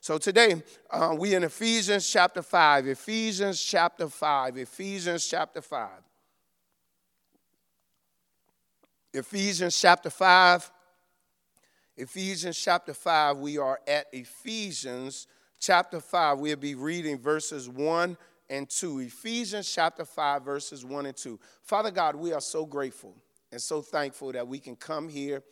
So today uh, we in Ephesians chapter 5. Ephesians chapter 5. Ephesians chapter 5. Ephesians chapter 5. Ephesians chapter 5. We are at Ephesians chapter 5. We'll be reading verses 1 and 2. Ephesians chapter 5, verses 1 and 2. Father God, we are so grateful and so thankful that we can come here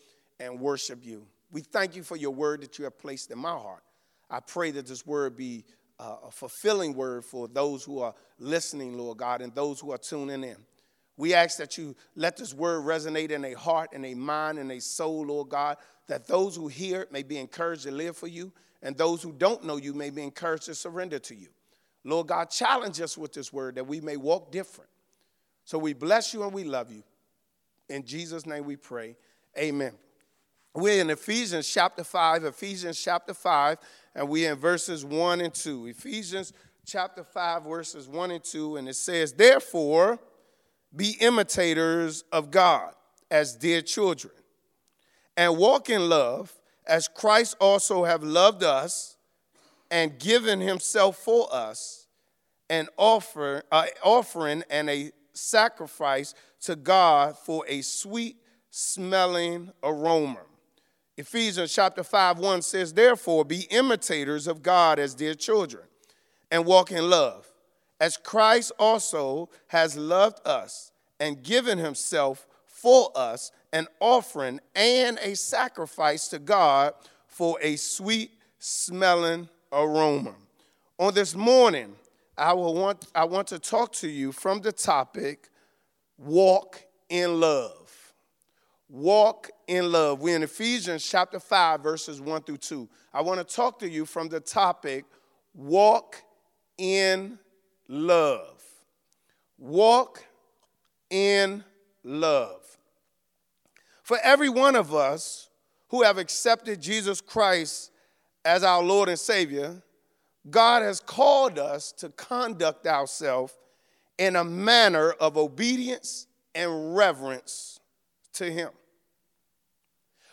and worship you. We thank you for your word that you have placed in my heart. I pray that this word be uh, a fulfilling word for those who are listening, Lord God, and those who are tuning in. We ask that you let this word resonate in a heart and a mind and a soul, Lord God, that those who hear it may be encouraged to live for you, and those who don't know you may be encouraged to surrender to you. Lord God, challenge us with this word that we may walk different. So we bless you and we love you. In Jesus' name we pray. Amen. We're in Ephesians chapter 5, Ephesians chapter 5, and we're in verses 1 and 2. Ephesians chapter 5, verses 1 and 2, and it says, Therefore, be imitators of God as dear children, and walk in love, as Christ also have loved us and given himself for us, an offer, uh, offering and a sacrifice to God for a sweet smelling aroma. Ephesians chapter 5 1 says, Therefore, be imitators of God as dear children, and walk in love, as Christ also has loved us and given himself for us, an offering and a sacrifice to God for a sweet smelling aroma. On this morning, I, will want, I want to talk to you from the topic walk in love walk in love. We're in Ephesians chapter 5, verses 1 through 2. I want to talk to you from the topic walk in love. Walk in love. For every one of us who have accepted Jesus Christ as our Lord and Savior, God has called us to conduct ourselves in a manner of obedience and reverence to Him.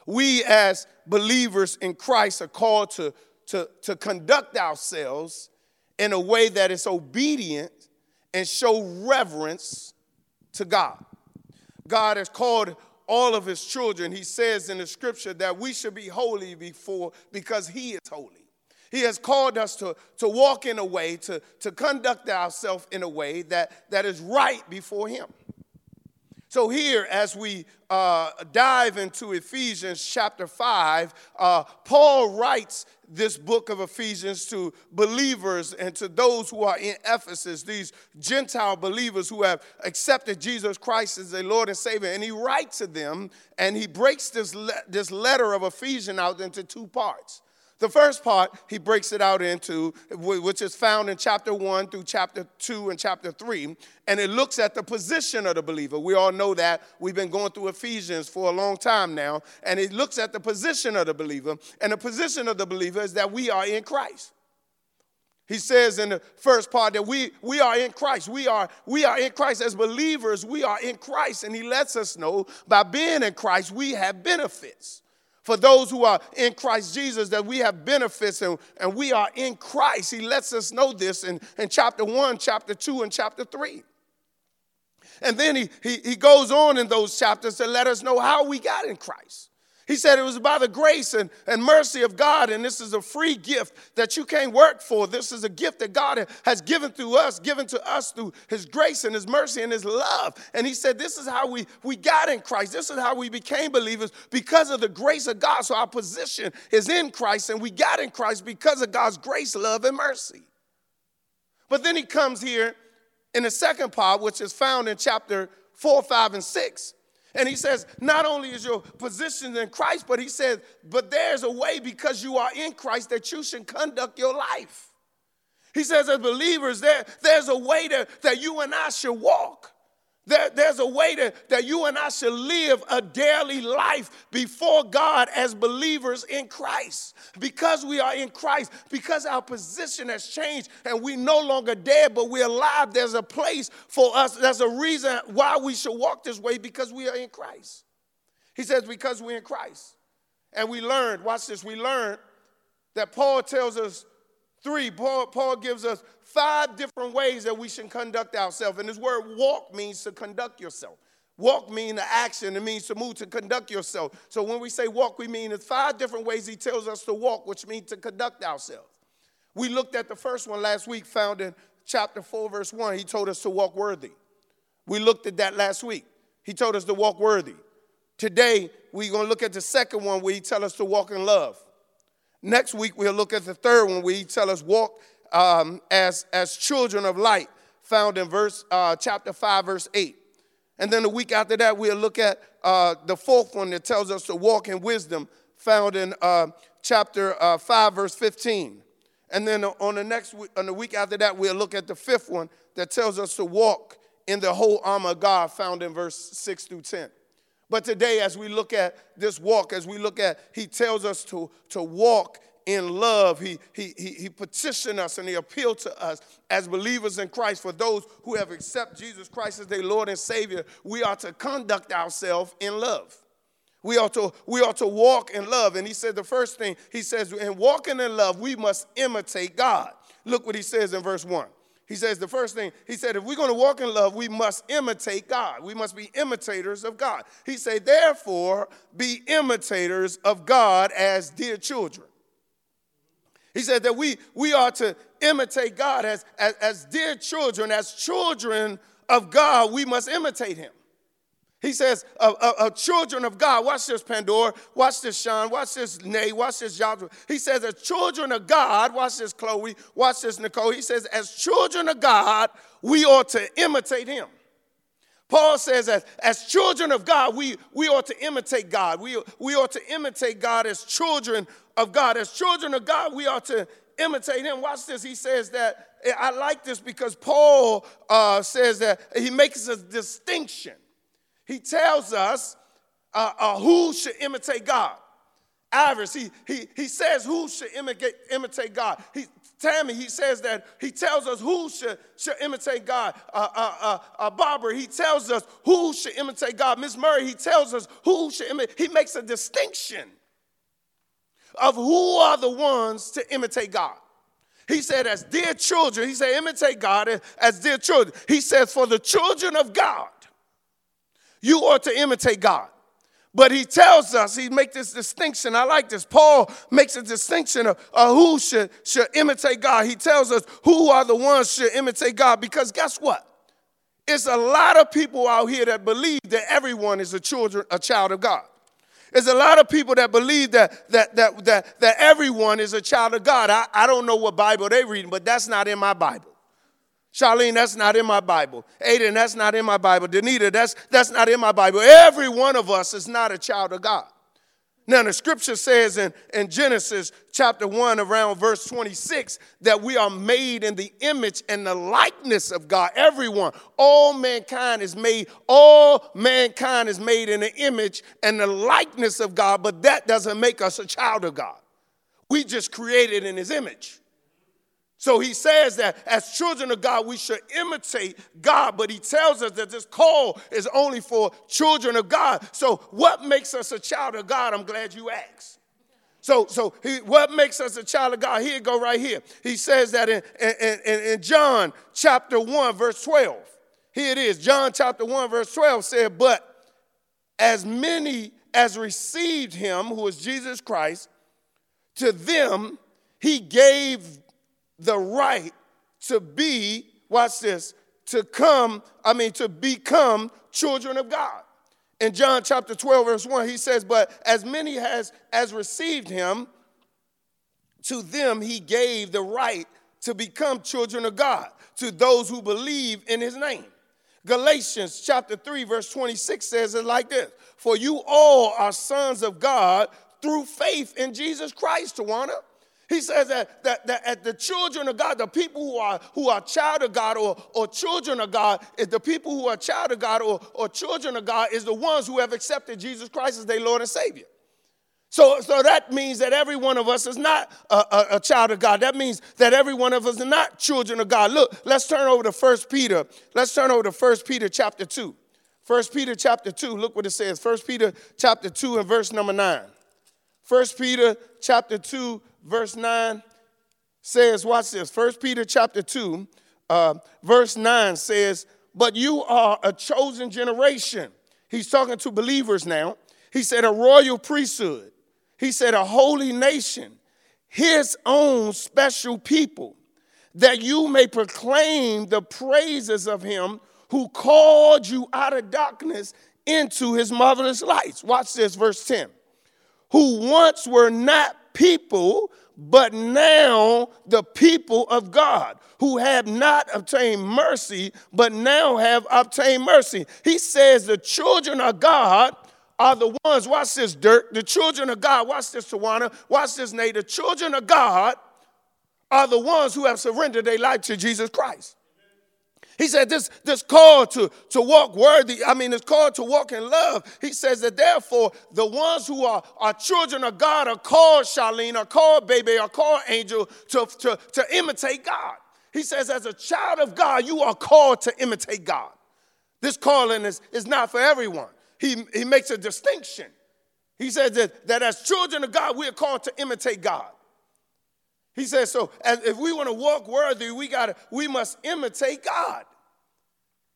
We, as believers in Christ, are called to, to, to conduct ourselves in a way that is obedient and show reverence to God. God has called all of his children, he says in the scripture that we should be holy before because he is holy. He has called us to, to walk in a way, to, to conduct ourselves in a way that, that is right before him. So, here, as we uh, dive into Ephesians chapter 5, uh, Paul writes this book of Ephesians to believers and to those who are in Ephesus, these Gentile believers who have accepted Jesus Christ as their Lord and Savior. And he writes to them and he breaks this, le- this letter of Ephesians out into two parts. The first part, he breaks it out into, which is found in chapter 1 through chapter 2 and chapter 3, and it looks at the position of the believer. We all know that. We've been going through Ephesians for a long time now, and it looks at the position of the believer, and the position of the believer is that we are in Christ. He says in the first part that we, we are in Christ. We are, we are in Christ as believers. We are in Christ. And he lets us know by being in Christ, we have benefits for those who are in Christ Jesus that we have benefits and, and we are in Christ. He lets us know this in, in chapter 1, chapter 2, and chapter 3. And then he, he, he goes on in those chapters to let us know how we got in Christ. He said it was by the grace and, and mercy of God, and this is a free gift that you can't work for. This is a gift that God has given to us, given to us through His grace and His mercy and His love. And He said, This is how we, we got in Christ. This is how we became believers because of the grace of God. So our position is in Christ, and we got in Christ because of God's grace, love, and mercy. But then He comes here in the second part, which is found in chapter 4, 5, and 6. And he says, not only is your position in Christ, but he says, but there's a way because you are in Christ that you should conduct your life. He says, as believers, there, there's a way that, that you and I should walk. There, there's a way to, that you and I should live a daily life before God as believers in Christ. Because we are in Christ, because our position has changed and we're no longer dead, but we're alive, there's a place for us. There's a reason why we should walk this way because we are in Christ. He says, because we're in Christ. And we learned, watch this, we learned that Paul tells us three. Paul, Paul gives us five different ways that we should conduct ourselves. And this word walk means to conduct yourself. Walk means action. It means to move, to conduct yourself. So when we say walk, we mean it's five different ways he tells us to walk, which means to conduct ourselves. We looked at the first one last week, found in chapter 4, verse 1. He told us to walk worthy. We looked at that last week. He told us to walk worthy. Today, we're going to look at the second one where he tells us to walk in love. Next week, we'll look at the third one where he tells us walk um, as, as children of light, found in verse uh, chapter 5, verse 8. And then the week after that, we'll look at uh, the fourth one that tells us to walk in wisdom, found in uh, chapter uh, 5, verse 15. And then on the next week, on the week after that, we'll look at the fifth one that tells us to walk in the whole armor of God, found in verse 6 through 10. But today, as we look at this walk, as we look at, he tells us to, to walk in love. He, he, he, he petitioned us and he appealed to us as believers in Christ. For those who have accepted Jesus Christ as their Lord and Savior, we are to conduct ourselves in love. We ought, to, we ought to walk in love. And he said the first thing, he says, in walking in love, we must imitate God. Look what he says in verse 1. He says the first thing, he said, if we're going to walk in love, we must imitate God. We must be imitators of God. He said, therefore, be imitators of God as dear children. He said that we, we are to imitate God as, as, as dear children, as children of God, we must imitate him. He says, of, children of God, watch this, Pandora, watch this, Sean, watch this, Nay, watch this, Joshua. He says, as children of God, watch this, Chloe, watch this, Nicole. He says, as children of God, we ought to imitate him. Paul says, as, as children of God, we, we ought to imitate God. We, we ought to imitate God as children of God. As children of God, we ought to imitate Him. Watch this. He says that, I like this because Paul uh, says that he makes a distinction. He tells us uh, uh, who should imitate God. Iris, he, he, he says who should imitate, imitate God. He, Tammy, he says that he tells us who should, should imitate God. Uh, uh, uh, uh, Barbara, he tells us who should imitate God. Miss Murray, he tells us who should imitate. He makes a distinction of who are the ones to imitate God. He said, as dear children, he said, imitate God as dear children. He says, for the children of God, you ought to imitate God. But he tells us, he makes this distinction. I like this. Paul makes a distinction of, of who should, should imitate God. He tells us who are the ones should imitate God because guess what? It's a lot of people out here that believe that everyone is a children, a child of God. There's a lot of people that believe that, that, that, that, that everyone is a child of God. I, I don't know what Bible they're reading, but that's not in my Bible. Charlene, that's not in my Bible. Aiden, that's not in my Bible. Danita, that's, that's not in my Bible. Every one of us is not a child of God. Now, the scripture says in, in Genesis chapter 1, around verse 26, that we are made in the image and the likeness of God. Everyone, all mankind is made, all mankind is made in the image and the likeness of God, but that doesn't make us a child of God. We just created in his image. So he says that as children of God, we should imitate God, but he tells us that this call is only for children of God. So, what makes us a child of God? I'm glad you asked. So, so he, what makes us a child of God? Here go right here. He says that in, in, in, in John chapter 1, verse 12. Here it is. John chapter 1, verse 12 said, But as many as received him, who is Jesus Christ, to them he gave the right to be, watch this, to come, I mean, to become children of God. In John chapter 12, verse 1, he says, But as many has as received him, to them he gave the right to become children of God, to those who believe in his name. Galatians chapter 3, verse 26 says it like this For you all are sons of God through faith in Jesus Christ, Tawana. He says that, that, that the children of God, the people who are who are child of God or, or children of God, is the people who are child of God or, or children of God is the ones who have accepted Jesus Christ as their Lord and Savior. So, so that means that every one of us is not a, a, a, child of God. That means that every one of us is not children of God. Look, let's turn over to First Peter. Let's turn over to First Peter chapter 2. First Peter chapter 2, look what it says. First Peter chapter 2 and verse number 9. First Peter chapter 2, verse 9 says, watch this. First Peter chapter 2, uh, verse 9 says, But you are a chosen generation. He's talking to believers now. He said, A royal priesthood. He said, A holy nation, his own special people, that you may proclaim the praises of him who called you out of darkness into his marvelous lights. Watch this, verse 10 who once were not people, but now the people of God, who have not obtained mercy, but now have obtained mercy. He says the children of God are the ones, watch this, Dirk, the children of God, watch this, Tawana, watch this, Nate, the children of God are the ones who have surrendered their life to Jesus Christ. He said this, this call to, to walk worthy, I mean, it's called to walk in love. He says that therefore, the ones who are, are children of God are called Charlene, are called baby, are called angel to, to, to imitate God. He says, as a child of God, you are called to imitate God. This calling is, is not for everyone. He, he makes a distinction. He says that, that as children of God, we are called to imitate God. He says, so if we want to walk worthy, we got we must imitate God.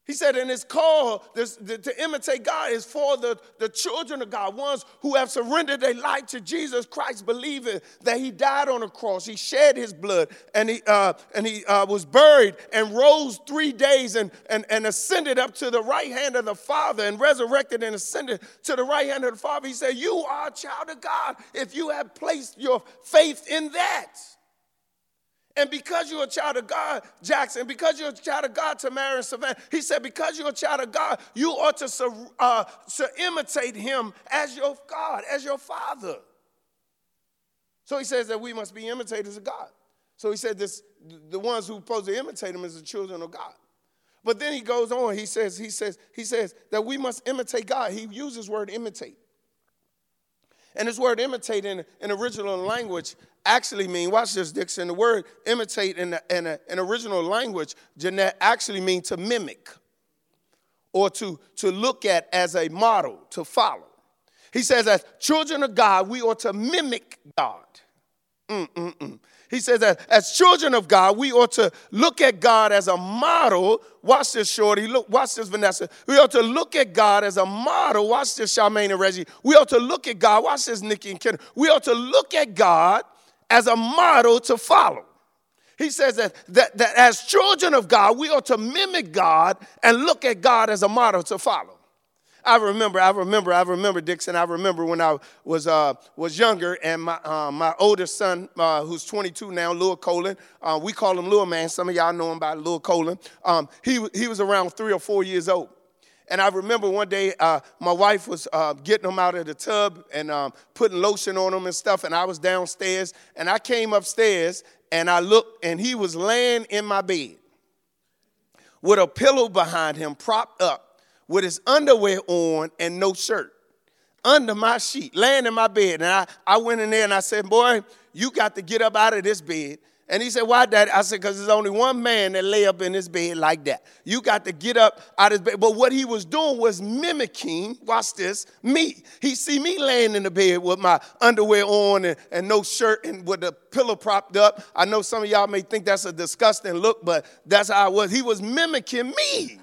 He said, and his call this, to imitate God is for the, the children of God, ones who have surrendered their life to Jesus Christ, believing that He died on the cross, He shed His blood, and He, uh, and he uh, was buried and rose three days and, and, and ascended up to the right hand of the Father and resurrected and ascended to the right hand of the Father. He said, You are a child of God if you have placed your faith in that. And because you're a child of God, Jackson, because you're a child of God, Tamara and Savannah, he said, because you're a child of God, you ought to, uh, to imitate him as your God, as your father. So he says that we must be imitators of God. So he said this, the ones who supposed to imitate him is the children of God. But then he goes on, he says, he says, he says that we must imitate God. He uses word imitate. And this word imitate in, in original language actually mean, watch this, Dixon, the word imitate in, the, in, in original language, Jeanette, actually mean to mimic or to, to look at as a model, to follow. He says, as children of God, we ought to mimic God. Mm-mm-mm. He says that as children of God, we ought to look at God as a model. Watch this, Shorty. Look, watch this, Vanessa. We ought to look at God as a model. Watch this, Charmaine and Reggie. We ought to look at God. Watch this, Nikki and Ken. We ought to look at God as a model to follow. He says that, that, that as children of God, we ought to mimic God and look at God as a model to follow. I remember, I remember, I remember, Dixon. I remember when I was uh, was younger, and my uh, my oldest son, uh, who's 22 now, Lil Colin. Uh, we call him Lil Man. Some of y'all know him by Lil Colin. Um, he he was around three or four years old. And I remember one day uh, my wife was uh, getting him out of the tub and um, putting lotion on him and stuff. And I was downstairs and I came upstairs and I looked and he was laying in my bed with a pillow behind him propped up with his underwear on and no shirt under my sheet, laying in my bed. And I, I went in there and I said, Boy, you got to get up out of this bed. And he said, Why, Daddy? I said, Because there's only one man that lay up in his bed like that. You got to get up out of his bed. But what he was doing was mimicking, watch this, me. He see me laying in the bed with my underwear on and, and no shirt and with the pillow propped up. I know some of y'all may think that's a disgusting look, but that's how I was. He was mimicking me.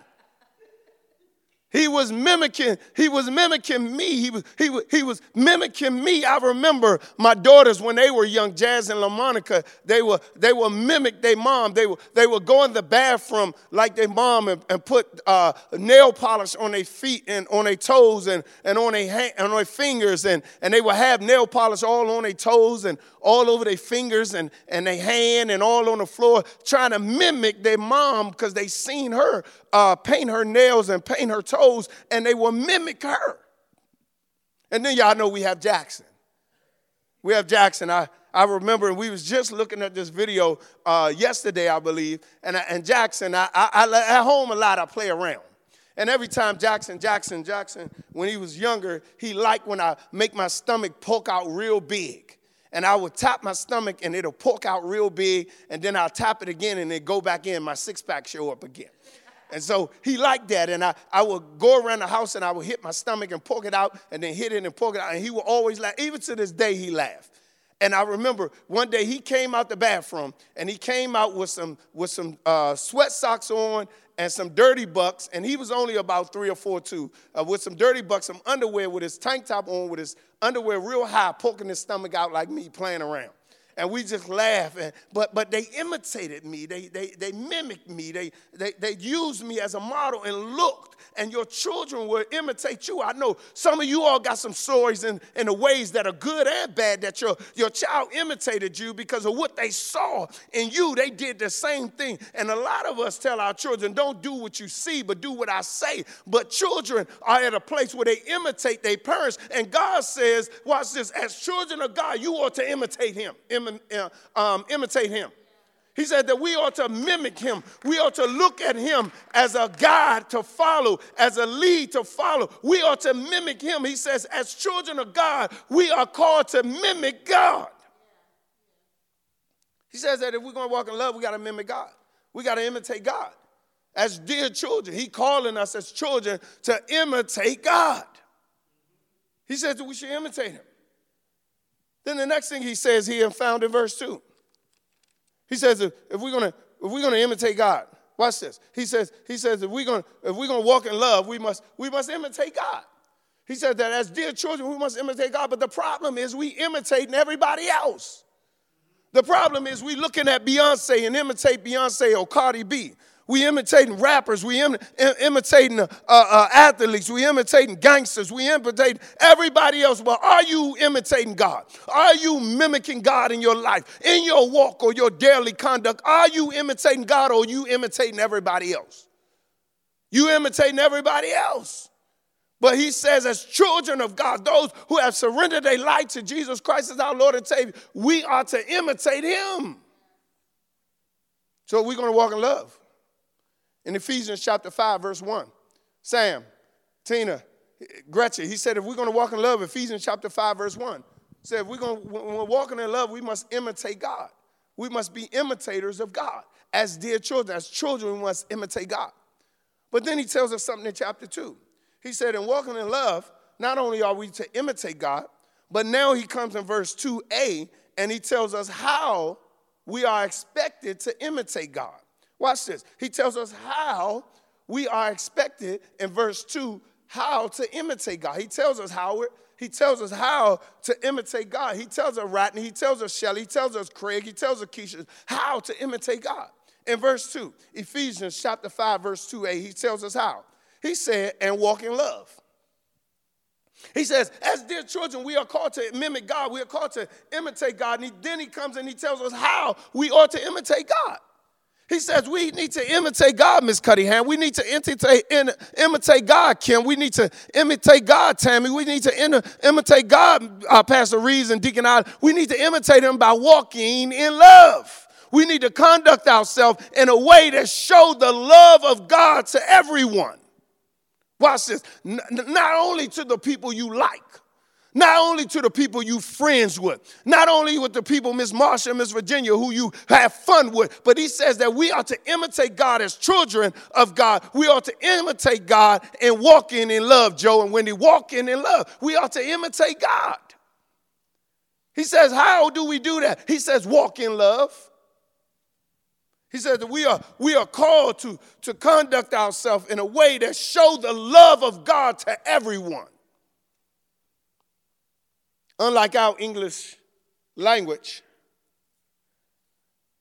He was mimicking, he was mimicking me. He was, he, was, he was mimicking me. I remember my daughters when they were young, Jazz and LaMonica, they were they were mimic their mom. They were they would go in the bathroom like their mom and, and put uh, nail polish on their feet and on their toes and, and on their on their fingers and, and they would have nail polish all on their toes and all over their fingers and, and their hand and all on the floor, trying to mimic their mom because they seen her uh, paint her nails and paint her toes, and they will mimic her. And then y'all know we have Jackson. We have Jackson. I, I remember we was just looking at this video uh, yesterday, I believe. And, and Jackson, I, I, I, at home a lot, I play around. And every time Jackson, Jackson, Jackson, when he was younger, he liked when I make my stomach poke out real big. And I would tap my stomach and it'll poke out real big. And then I'll tap it again and it go back in. My six pack show up again. And so he liked that. And I, I would go around the house and I would hit my stomach and poke it out and then hit it and poke it out. And he would always laugh. Even to this day, he laughed. And I remember one day he came out the bathroom and he came out with some, with some uh, sweat socks on and some dirty bucks. And he was only about three or four, too, uh, with some dirty bucks, some underwear with his tank top on, with his underwear real high, poking his stomach out like me playing around and we just laugh. And, but, but they imitated me. They, they, they mimicked me. They, they, they used me as a model and looked. And your children will imitate you. I know some of you all got some stories in, in the ways that are good and bad that your, your child imitated you because of what they saw in you. They did the same thing. And a lot of us tell our children, don't do what you see, but do what I say. But children are at a place where they imitate their parents. And God says, watch this, as children of God, you ought to imitate him. Im- uh, um, imitate him. He said that we ought to mimic him. We ought to look at him as a guide to follow, as a lead to follow. We ought to mimic him. He says, as children of God, we are called to mimic God. He says that if we're going to walk in love, we got to mimic God. We got to imitate God. As dear children, he calling us as children to imitate God. He says that we should imitate him. Then the next thing he says here found in verse 2. He says, if, we're gonna if we're gonna imitate God, watch this. He says, he says, if we're gonna if we're gonna walk in love, we must we must imitate God. He said that as dear children, we must imitate God. But the problem is we imitating everybody else. The problem is we looking at Beyonce and imitate Beyonce or Cardi B. We imitating rappers. We Im- imitating uh, uh, athletes. We imitating gangsters. We imitating everybody else. But are you imitating God? Are you mimicking God in your life, in your walk or your daily conduct? Are you imitating God or you imitating everybody else? You imitating everybody else. But he says, as children of God, those who have surrendered their life to Jesus Christ as our Lord and Savior, we are to imitate him. So we're going to walk in love in Ephesians chapter 5, verse 1. Sam, Tina, Gretchen, he said, if we're going to walk in love, Ephesians chapter 5, verse 1 said, if we're going to, when we're walking in love, we must imitate God. We must be imitators of God. As dear children, as children, we must imitate God. But then he tells us something in chapter 2. He said, in walking in love, not only are we to imitate God, but now he comes in verse 2a and he tells us how we are expected to imitate God. Watch this. He tells us how we are expected in verse 2 how to imitate God. He tells us how he tells us how to imitate God. He tells us Ratney, he tells us Shelly, he tells us Craig, he tells us Keisha how to imitate God. In verse 2, Ephesians chapter 5, verse 2a, he tells us how. He said, and walk in love. He says, as dear children, we are called to mimic God. We are called to imitate God. And he, then he comes and he tells us how we ought to imitate God. He says we need to imitate God, Miss Cuddyham. We need to imitate, imitate God, Kim. We need to imitate God, Tammy. We need to imitate God, uh, Pastor Reeves and Deacon I. We need to imitate him by walking in love. We need to conduct ourselves in a way that show the love of God to everyone. Watch this. Not only to the people you like, not only to the people you friends with, not only with the people, Miss Marsha and Miss Virginia, who you have fun with, but he says that we are to imitate God as children of God. We are to imitate God and walking in love, Joe and Wendy, walking in love. We are to imitate God. He says, How do we do that? He says, Walk in love. He says that we are, we are called to, to conduct ourselves in a way that show the love of God to everyone. Unlike our English language,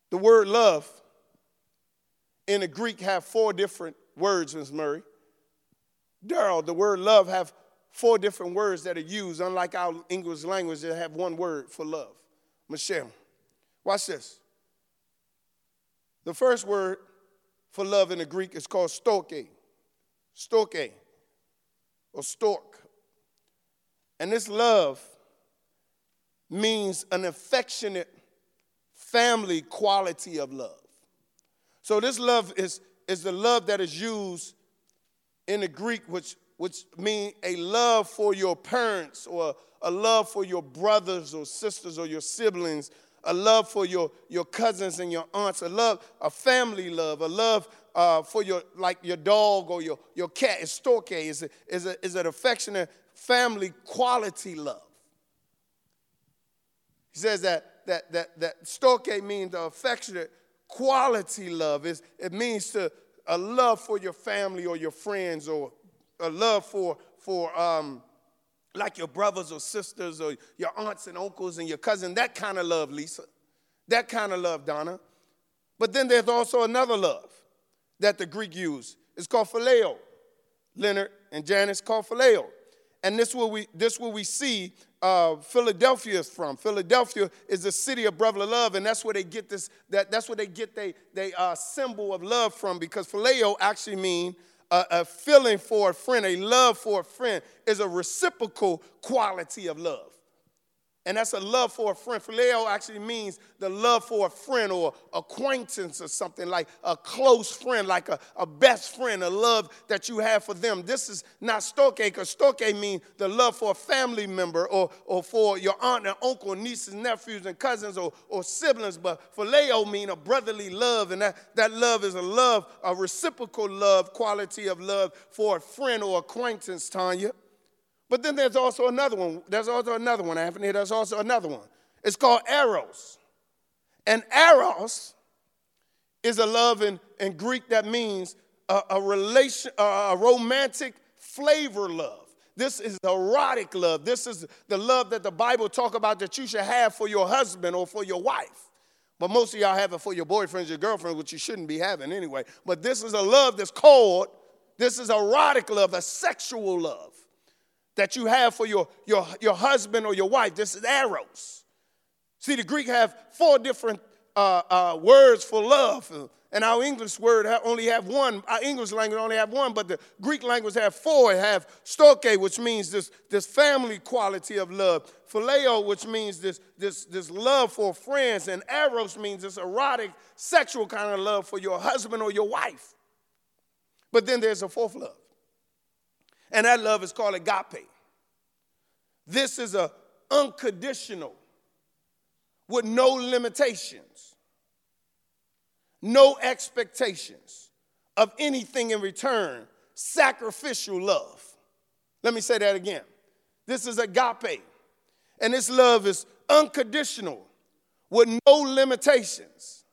the word love in the Greek have four different words, Ms. Murray. Daryl, the word love have four different words that are used, unlike our English language that have one word for love. Michelle, watch this. The first word for love in the Greek is called storge, storge, or stork. And this love means an affectionate family quality of love. So this love is, is the love that is used in the Greek, which, which means a love for your parents or a love for your brothers or sisters or your siblings, a love for your, your cousins and your aunts, a love, a family love, a love uh, for your like your dog or your, your cat. Is storge is, is, is an affectionate family quality love. He says that that that that storge means the affectionate quality love. Is it means to a love for your family or your friends or a love for for um, like your brothers or sisters or your aunts and uncles and your cousin. That kind of love, Lisa. That kind of love, Donna. But then there's also another love that the Greek used. It's called phileo. Leonard and Janice called phileo. And this where we this we see uh, Philadelphia is from. Philadelphia is the city of brotherly love, and that's where they get this. That, that's where they get they they uh, symbol of love from because phileo actually mean a, a feeling for a friend, a love for a friend is a reciprocal quality of love. And that's a love for a friend. Phileo actually means the love for a friend or acquaintance or something like a close friend, like a, a best friend, a love that you have for them. This is not storge, because storge means the love for a family member or, or for your aunt and uncle, nieces, nephews, and cousins or, or siblings. But phileo means a brotherly love, and that, that love is a love, a reciprocal love, quality of love for a friend or acquaintance, Tanya. But then there's also another one. There's also another one, Anthony. There's also another one. It's called eros. And eros is a love in, in Greek that means a, a relation, a romantic flavor love. This is erotic love. This is the love that the Bible talk about that you should have for your husband or for your wife. But most of y'all have it for your boyfriends, your girlfriends, which you shouldn't be having anyway. But this is a love that's called, this is erotic love, a sexual love that you have for your, your, your husband or your wife. This is eros. See, the Greek have four different uh, uh, words for love. And our English word only have one. Our English language only have one, but the Greek language have four. It have storge, which means this, this family quality of love. Phileo, which means this, this, this love for friends. And eros means this erotic, sexual kind of love for your husband or your wife. But then there's a fourth love. And that love is called agape. This is a unconditional with no limitations, no expectations of anything in return, sacrificial love. Let me say that again. This is agape. And this love is unconditional with no limitations.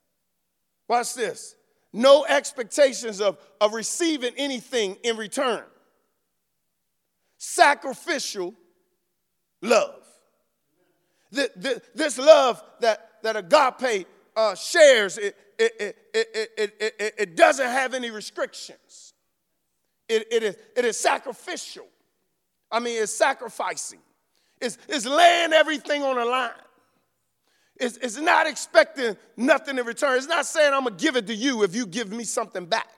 Watch this. No expectations of, of receiving anything in return sacrificial love. This love that, that agape uh, shares, it, it, it, it, it, doesn't have any restrictions. It, it, is, it is sacrificial. I mean, it's sacrificing. It's, it's laying everything on the line. It's, it's not expecting nothing in return. It's not saying I'm going to give it to you if you give me something back.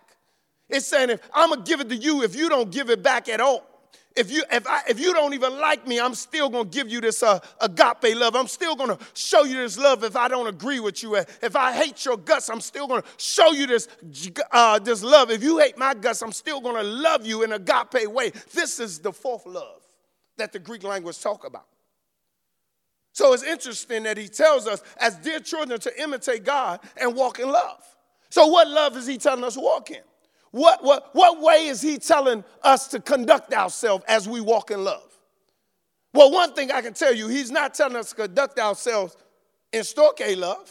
It's saying if I'm going to give it to you if you don't give it back at all. If you, if, I, if you don't even like me, I'm still going to give you this uh, agape love. I'm still going to show you this love if I don't agree with you. If I hate your guts, I'm still going to show you this, uh, this love. If you hate my guts, I'm still going to love you in agape way. This is the fourth love that the Greek language talk about. So it's interesting that he tells us as dear children to imitate God and walk in love. So what love is he telling us to walk in? What, what, what way is he telling us to conduct ourselves as we walk in love? Well, one thing I can tell you, he's not telling us to conduct ourselves in storge love,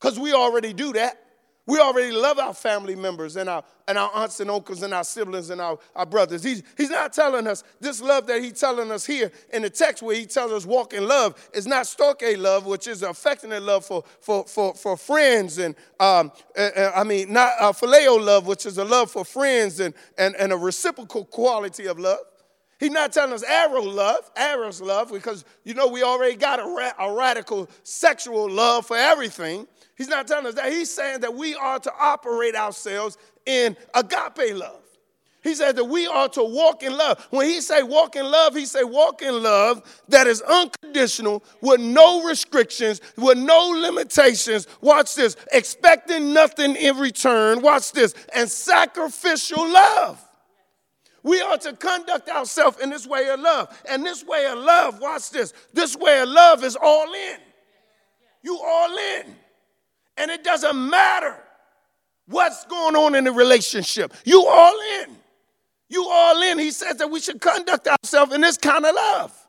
because we already do that. We already love our family members and our, and our aunts and uncles and our siblings and our, our brothers. He's, he's not telling us this love that he's telling us here in the text where he tells us walk in love is not storge love, which is affectionate love for, for, for, for friends and, um, uh, uh, I mean, not uh, phileo love, which is a love for friends and, and, and a reciprocal quality of love. He's not telling us arrow love, eros love, because you know we already got a, ra- a radical sexual love for everything. He's not telling us that. He's saying that we are to operate ourselves in agape love. He said that we are to walk in love. When he say walk in love, he say walk in love that is unconditional, with no restrictions, with no limitations. Watch this, expecting nothing in return. Watch this, and sacrificial love. We are to conduct ourselves in this way of love. And this way of love, watch this, this way of love is all in. You all in. And it doesn't matter what's going on in the relationship. You all in. You all in. He says that we should conduct ourselves in this kind of love.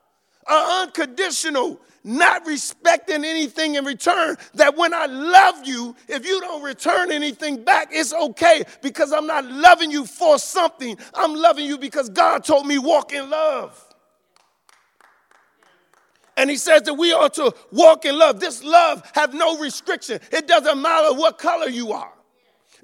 An unconditional, not respecting anything in return. That when I love you, if you don't return anything back, it's okay because I'm not loving you for something. I'm loving you because God told me walk in love. And he says that we ought to walk in love. This love have no restriction. It doesn't matter what color you are.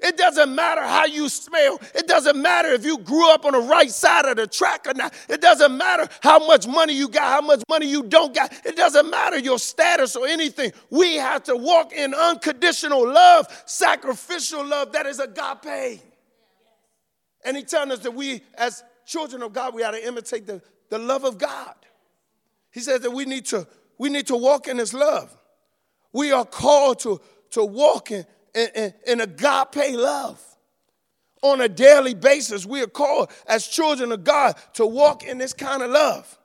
It doesn't matter how you smell. It doesn't matter if you grew up on the right side of the track or not. It doesn't matter how much money you got, how much money you don't got. It doesn't matter your status or anything. We have to walk in unconditional love, sacrificial love that is agape. And he telling us that we, as children of God, we ought to imitate the, the love of God. He says that we need to, we need to walk in his love. We are called to, to walk in, in, in agape love. On a daily basis, we are called as children of God to walk in this kind of love.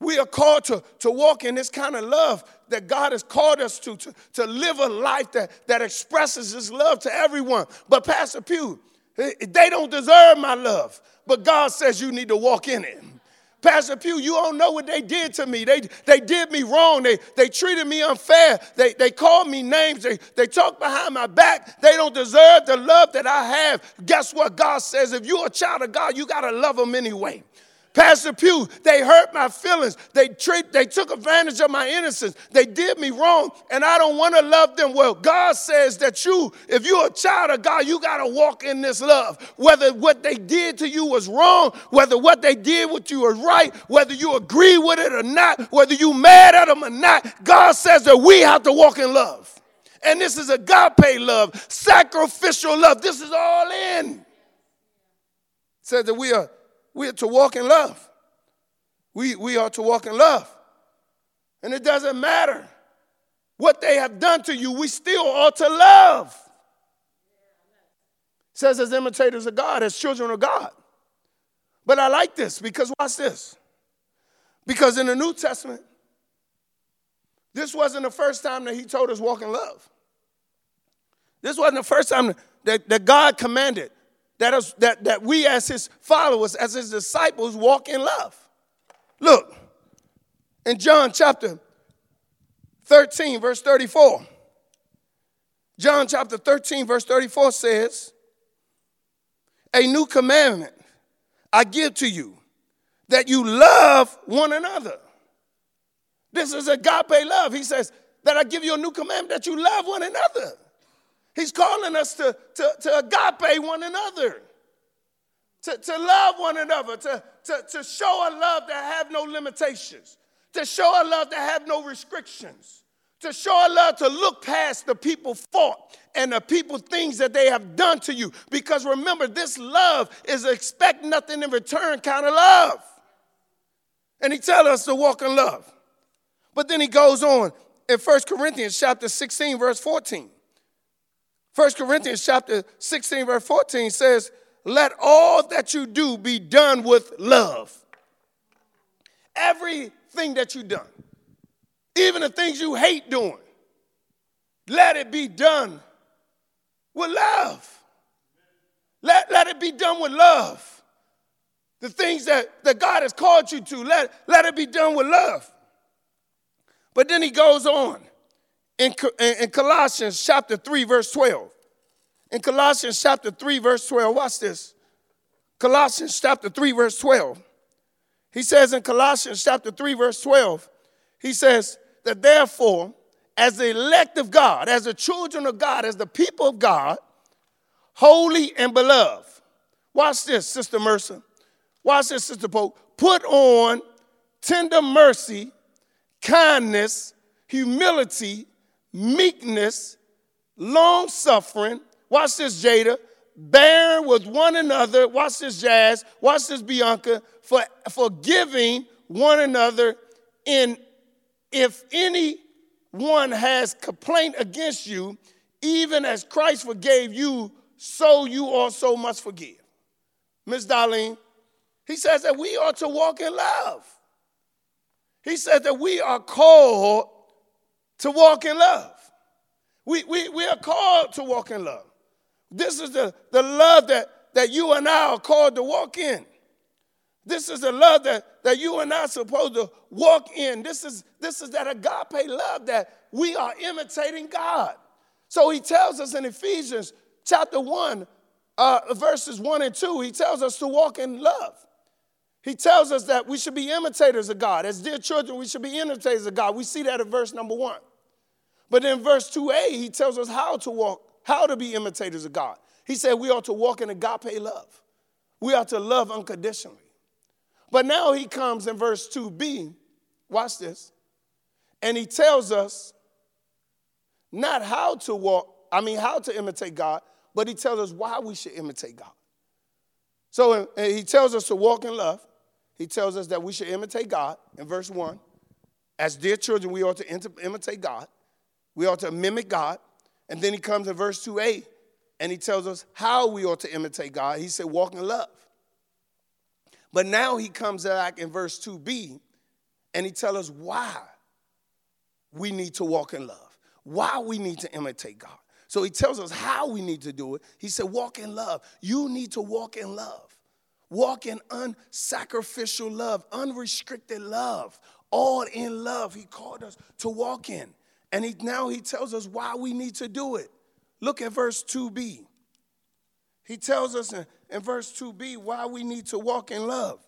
We are called to, to walk in this kind of love that God has called us to, to, to live a life that, that expresses His love to everyone. But, Pastor Pugh, they don't deserve my love, but God says you need to walk in it. Pastor Pugh, you don't know what they did to me. They, they did me wrong. They, they treated me unfair. They, they called me names. They, they talked behind my back. They don't deserve the love that I have. Guess what? God says if you're a child of God, you got to love them anyway. Pastor Pugh, they hurt my feelings. They treat, they took advantage of my innocence. They did me wrong, and I don't want to love them well. God says that you, if you're a child of God, you got to walk in this love. Whether what they did to you was wrong, whether what they did with you was right, whether you agree with it or not, whether you mad at them or not, God says that we have to walk in love. And this is agape love, sacrificial love. This is all in. says that we are we are to walk in love. We, we are to walk in love. And it doesn't matter what they have done to you, we still ought to love. It says as imitators of God, as children of God. But I like this because watch this. Because in the New Testament, this wasn't the first time that he told us walk in love. This wasn't the first time that, that God commanded that, is, that, that we as his followers, as his disciples, walk in love. Look, in John chapter 13, verse 34, John chapter 13, verse 34 says, A new commandment I give to you, that you love one another. This is agape love. He says, That I give you a new commandment that you love one another. He's calling us to, to, to agape one another, to, to love one another, to, to, to show a love that have no limitations, to show a love that have no restrictions, to show a love to look past the people fault and the people things that they have done to you. Because remember, this love is expect nothing in return kind of love. And he tells us to walk in love. But then he goes on in 1 Corinthians chapter 16, verse 14. 1 Corinthians chapter 16, verse 14 says, Let all that you do be done with love. Everything that you've done, even the things you hate doing, let it be done with love. Let, let it be done with love. The things that, that God has called you to, let, let it be done with love. But then he goes on in, in Colossians chapter 3, verse 12. In Colossians chapter 3, verse 12, watch this. Colossians chapter 3, verse 12. He says in Colossians chapter 3, verse 12, he says that therefore, as the elect of God, as the children of God, as the people of God, holy and beloved. Watch this, Sister Mercer. Watch this, Sister Pope. Put on tender mercy, kindness, humility, meekness, long suffering. Watch this, Jada. Bearing with one another. Watch this, Jazz. Watch this, Bianca. For forgiving one another in if anyone has complaint against you, even as Christ forgave you, so you also must forgive. Miss Darlene, he says that we ought to walk in love. He says that we are called to walk in love. We, we, we are called to walk in love. This is the, the love that, that you and I are called to walk in. This is the love that, that you and I are supposed to walk in. This is, this is that agape love that we are imitating God. So he tells us in Ephesians chapter 1, uh, verses 1 and 2, he tells us to walk in love. He tells us that we should be imitators of God. As dear children, we should be imitators of God. We see that in verse number 1. But in verse 2a, he tells us how to walk, how to be imitators of God. He said we ought to walk in agape love. We ought to love unconditionally. But now he comes in verse 2b, watch this, and he tells us not how to walk, I mean, how to imitate God, but he tells us why we should imitate God. So he tells us to walk in love. He tells us that we should imitate God in verse 1. As dear children, we ought to imitate God. We ought to mimic God. And then he comes in verse 2a and he tells us how we ought to imitate God. He said, walk in love. But now he comes back in verse 2b and he tells us why we need to walk in love, why we need to imitate God. So he tells us how we need to do it. He said, walk in love. You need to walk in love. Walk in unsacrificial love, unrestricted love, all in love. He called us to walk in. And he, now he tells us why we need to do it. Look at verse 2b. He tells us in, in verse 2b why we need to walk in love.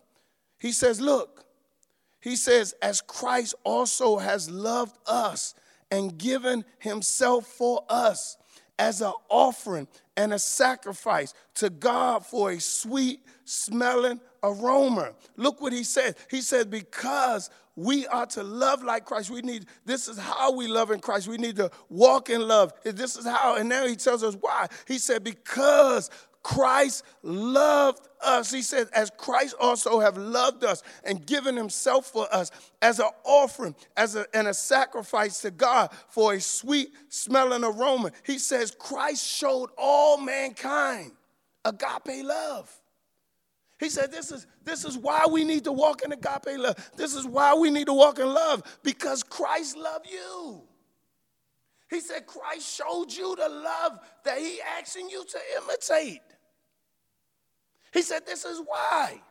He says, Look, he says, as Christ also has loved us and given himself for us as an offering and a sacrifice to God for a sweet smelling aroma. Look what he says. He says, Because we are to love like Christ. We need, this is how we love in Christ. We need to walk in love. This is how, and now he tells us why. He said, Because Christ loved us. He said, as Christ also have loved us and given himself for us as an offering, as a, and a sacrifice to God for a sweet smelling aroma. He says, Christ showed all mankind agape love. He said, this is, this is why we need to walk in agape love. This is why we need to walk in love, because Christ loved you. He said, Christ showed you the love that he asking you to imitate. He said, This is why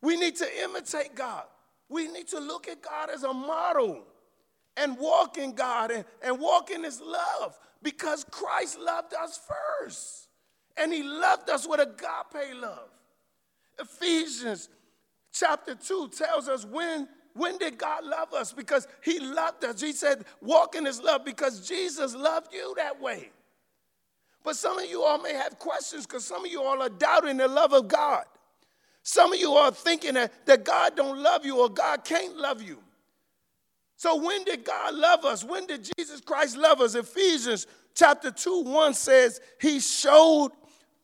we need to imitate God. We need to look at God as a model and walk in God and, and walk in His love because Christ loved us first. And He loved us with agape love. Ephesians chapter 2 tells us when, when did God love us? Because He loved us. He said, walk in His love because Jesus loved you that way. But some of you all may have questions because some of you all are doubting the love of God. Some of you are thinking that, that God don't love you or God can't love you. So when did God love us? When did Jesus Christ love us? Ephesians chapter 2, 1 says, He showed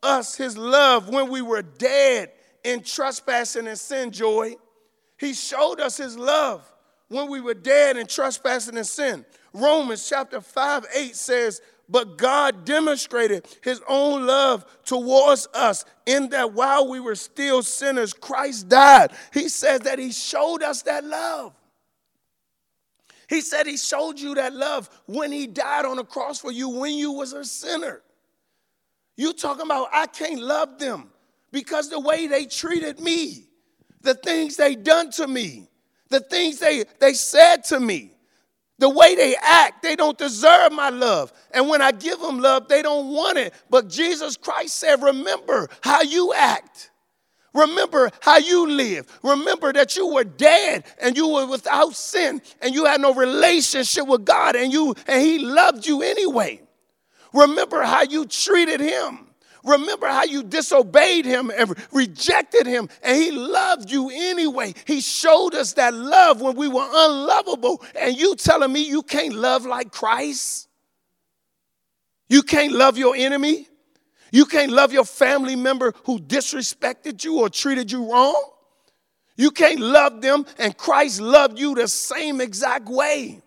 us his love when we were dead in trespassing and sin, joy. He showed us his love when we were dead in trespassing and sin. Romans chapter 5, 8 says, but God demonstrated his own love towards us in that while we were still sinners, Christ died. He says that he showed us that love. He said he showed you that love when he died on the cross for you when you was a sinner. You talking about I can't love them because the way they treated me, the things they done to me, the things they, they said to me. The way they act, they don't deserve my love. And when I give them love, they don't want it. But Jesus Christ said, Remember how you act. Remember how you live. Remember that you were dead and you were without sin and you had no relationship with God and you and he loved you anyway. Remember how you treated him. Remember how you disobeyed him and rejected him, and he loved you anyway. He showed us that love when we were unlovable, and you telling me you can't love like Christ? You can't love your enemy? You can't love your family member who disrespected you or treated you wrong? You can't love them, and Christ loved you the same exact way.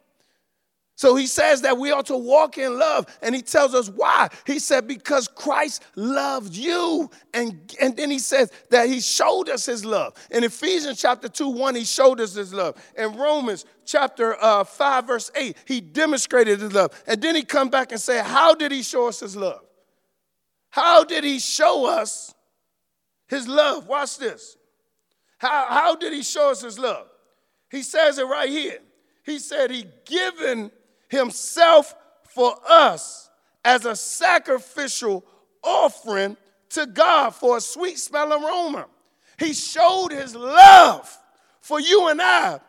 So he says that we ought to walk in love, and he tells us why. He said, Because Christ loved you. And, and then he says that he showed us his love. In Ephesians chapter 2, 1, he showed us his love. In Romans chapter uh, 5, verse 8, he demonstrated his love. And then he come back and say, How did he show us his love? How did he show us his love? Watch this. How, how did he show us his love? He says it right here. He said he given himself for us as a sacrificial offering to God for a sweet smelling aroma. He showed his love for you and I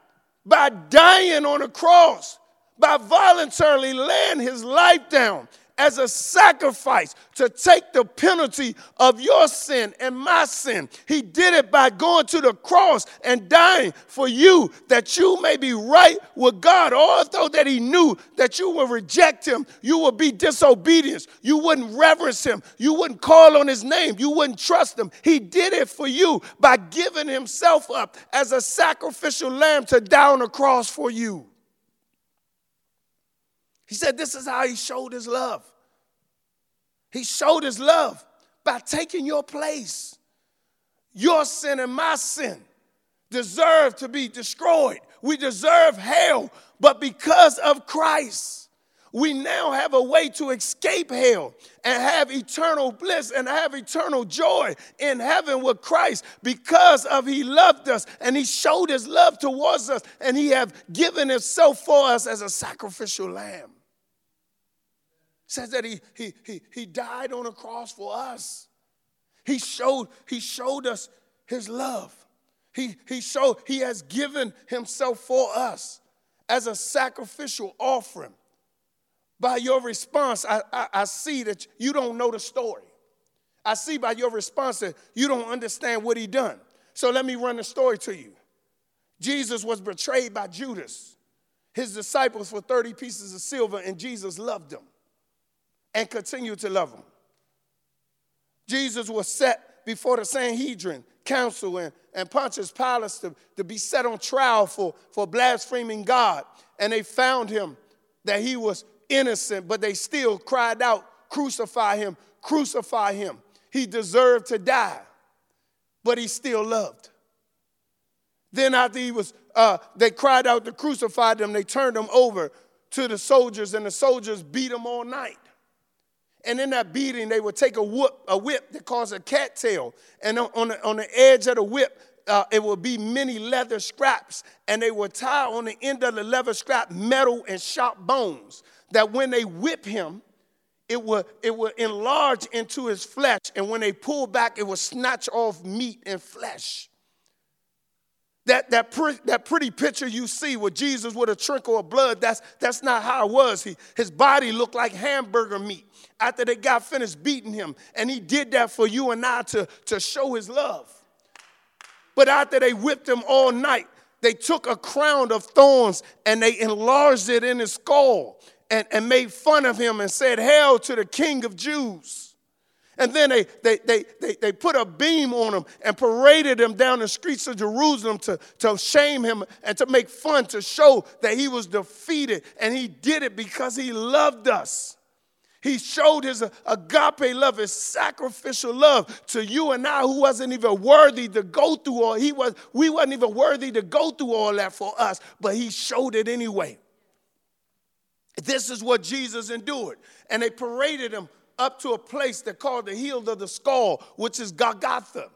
by dying on a cross, by voluntarily laying his life down as a sacrifice to take the penalty of your sin and my sin. He did it by going to the cross and dying for you that you may be right with God. Although that he knew that you would reject him, you would be disobedient, you wouldn't reverence him, you wouldn't call on his name, you wouldn't trust him. He did it for you by giving himself up as a sacrificial lamb to die on the cross for you. He said, This is how he showed his love. He showed his love by taking your place. Your sin and my sin deserve to be destroyed. We deserve hell, but because of Christ, we now have a way to escape hell and have eternal bliss and have eternal joy in heaven with Christ because of he loved us and he showed his love towards us and he have given himself for us as a sacrificial lamb says that he, he, he, he died on a cross for us. He showed, he showed us his love. He, he showed he has given himself for us as a sacrificial offering. By your response, I, I, I see that you don't know the story. I see by your response that you don't understand what he done. So let me run the story to you. Jesus was betrayed by Judas, his disciples for 30 pieces of silver, and Jesus loved them and continue to love them. Jesus was set before the Sanhedrin council and, and Pontius Pilate to, to be set on trial for, for blaspheming God. And they found him that he was innocent, but they still cried out, Crucify him, crucify him. He deserved to die, but he still loved. Then, after he was, uh, they cried out to crucify them, they turned him over to the soldiers, and the soldiers beat him all night. And in that beating, they would take a whip, a whip that caused a cattail, and on the, on the edge of the whip, uh, it would be many leather scraps, and they would tie on the end of the leather scrap metal and sharp bones. That when they whip him, it would, it would enlarge into his flesh, and when they pull back, it would snatch off meat and flesh. That, that, pre, that pretty picture you see with Jesus with a trickle of blood, that's, that's not how it was. He, his body looked like hamburger meat after they got finished beating him. And he did that for you and I to, to show his love. But after they whipped him all night, they took a crown of thorns and they enlarged it in his skull and, and made fun of him and said, Hail to the King of Jews. And then they, they, they, they, they put a beam on him and paraded him down the streets of Jerusalem to, to shame him and to make fun, to show that he was defeated. And he did it because he loved us. He showed his agape love, his sacrificial love to you and I, who wasn't even worthy to go through all. He was, we wasn't even worthy to go through all that for us, but he showed it anyway. This is what Jesus endured. And they paraded him up to a place they called the heel of the skull, which is Golgotha.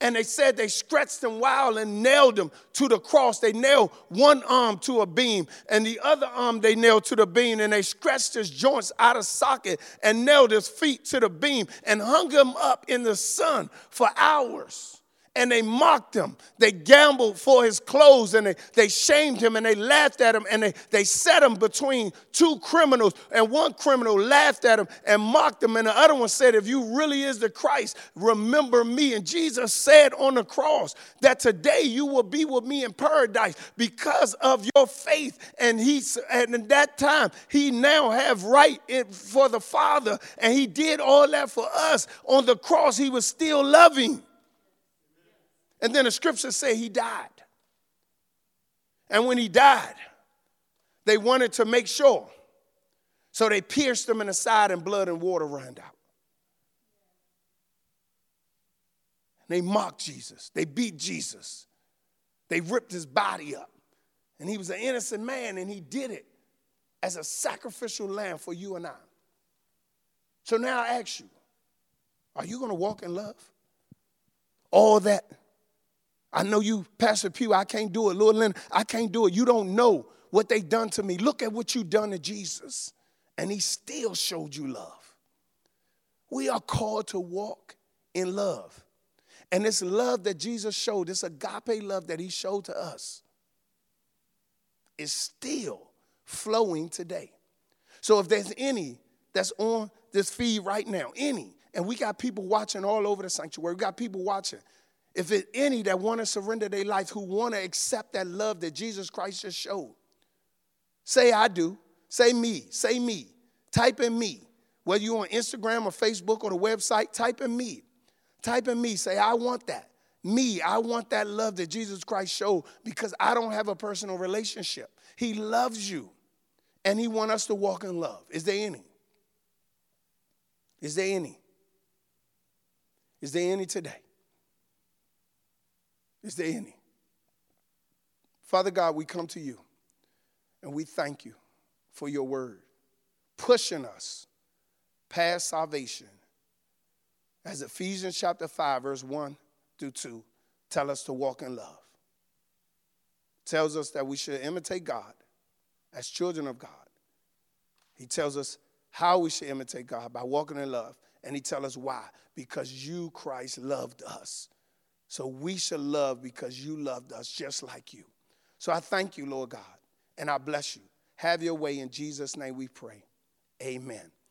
And they said they stretched him wild and nailed him to the cross. They nailed one arm to a beam, and the other arm they nailed to the beam, and they stretched his joints out of socket and nailed his feet to the beam and hung him up in the sun for hours and they mocked him. They gambled for his clothes and they, they shamed him and they laughed at him and they, they set him between two criminals. And one criminal laughed at him and mocked him. And the other one said, If you really is the Christ, remember me. And Jesus said on the cross that today you will be with me in paradise because of your faith. And he and in that time, he now have right for the Father. And he did all that for us. On the cross, he was still loving. And then the scriptures say he died. And when he died, they wanted to make sure So they pierced him in the side, and blood and water ran out. They mocked Jesus. They beat Jesus. They ripped his body up. And he was an innocent man, and he did it as a sacrificial lamb for you and I. So now I ask you, are you going to walk in love? All that. I know you, Pastor Pew, I can't do it. Lord I can't do it. You don't know what they done to me. Look at what you done to Jesus. And he still showed you love. We are called to walk in love. And this love that Jesus showed, this agape love that he showed to us, is still flowing today. So if there's any that's on this feed right now, any, and we got people watching all over the sanctuary, we got people watching. If it's any that want to surrender their life, who want to accept that love that Jesus Christ just showed, say I do. Say me. Say me. Type in me. Whether you're on Instagram or Facebook or the website, type in me. Type in me, say, I want that. Me, I want that love that Jesus Christ showed because I don't have a personal relationship. He loves you and He wants us to walk in love. Is there any? Is there any? Is there any today? Is there any? Father God, we come to you and we thank you for your word, pushing us past salvation as Ephesians chapter 5, verse 1 through 2 tell us to walk in love. Tells us that we should imitate God as children of God. He tells us how we should imitate God by walking in love. And he tells us why. Because you, Christ, loved us. So we should love because you loved us just like you. So I thank you, Lord God, and I bless you. Have your way in Jesus' name we pray. Amen.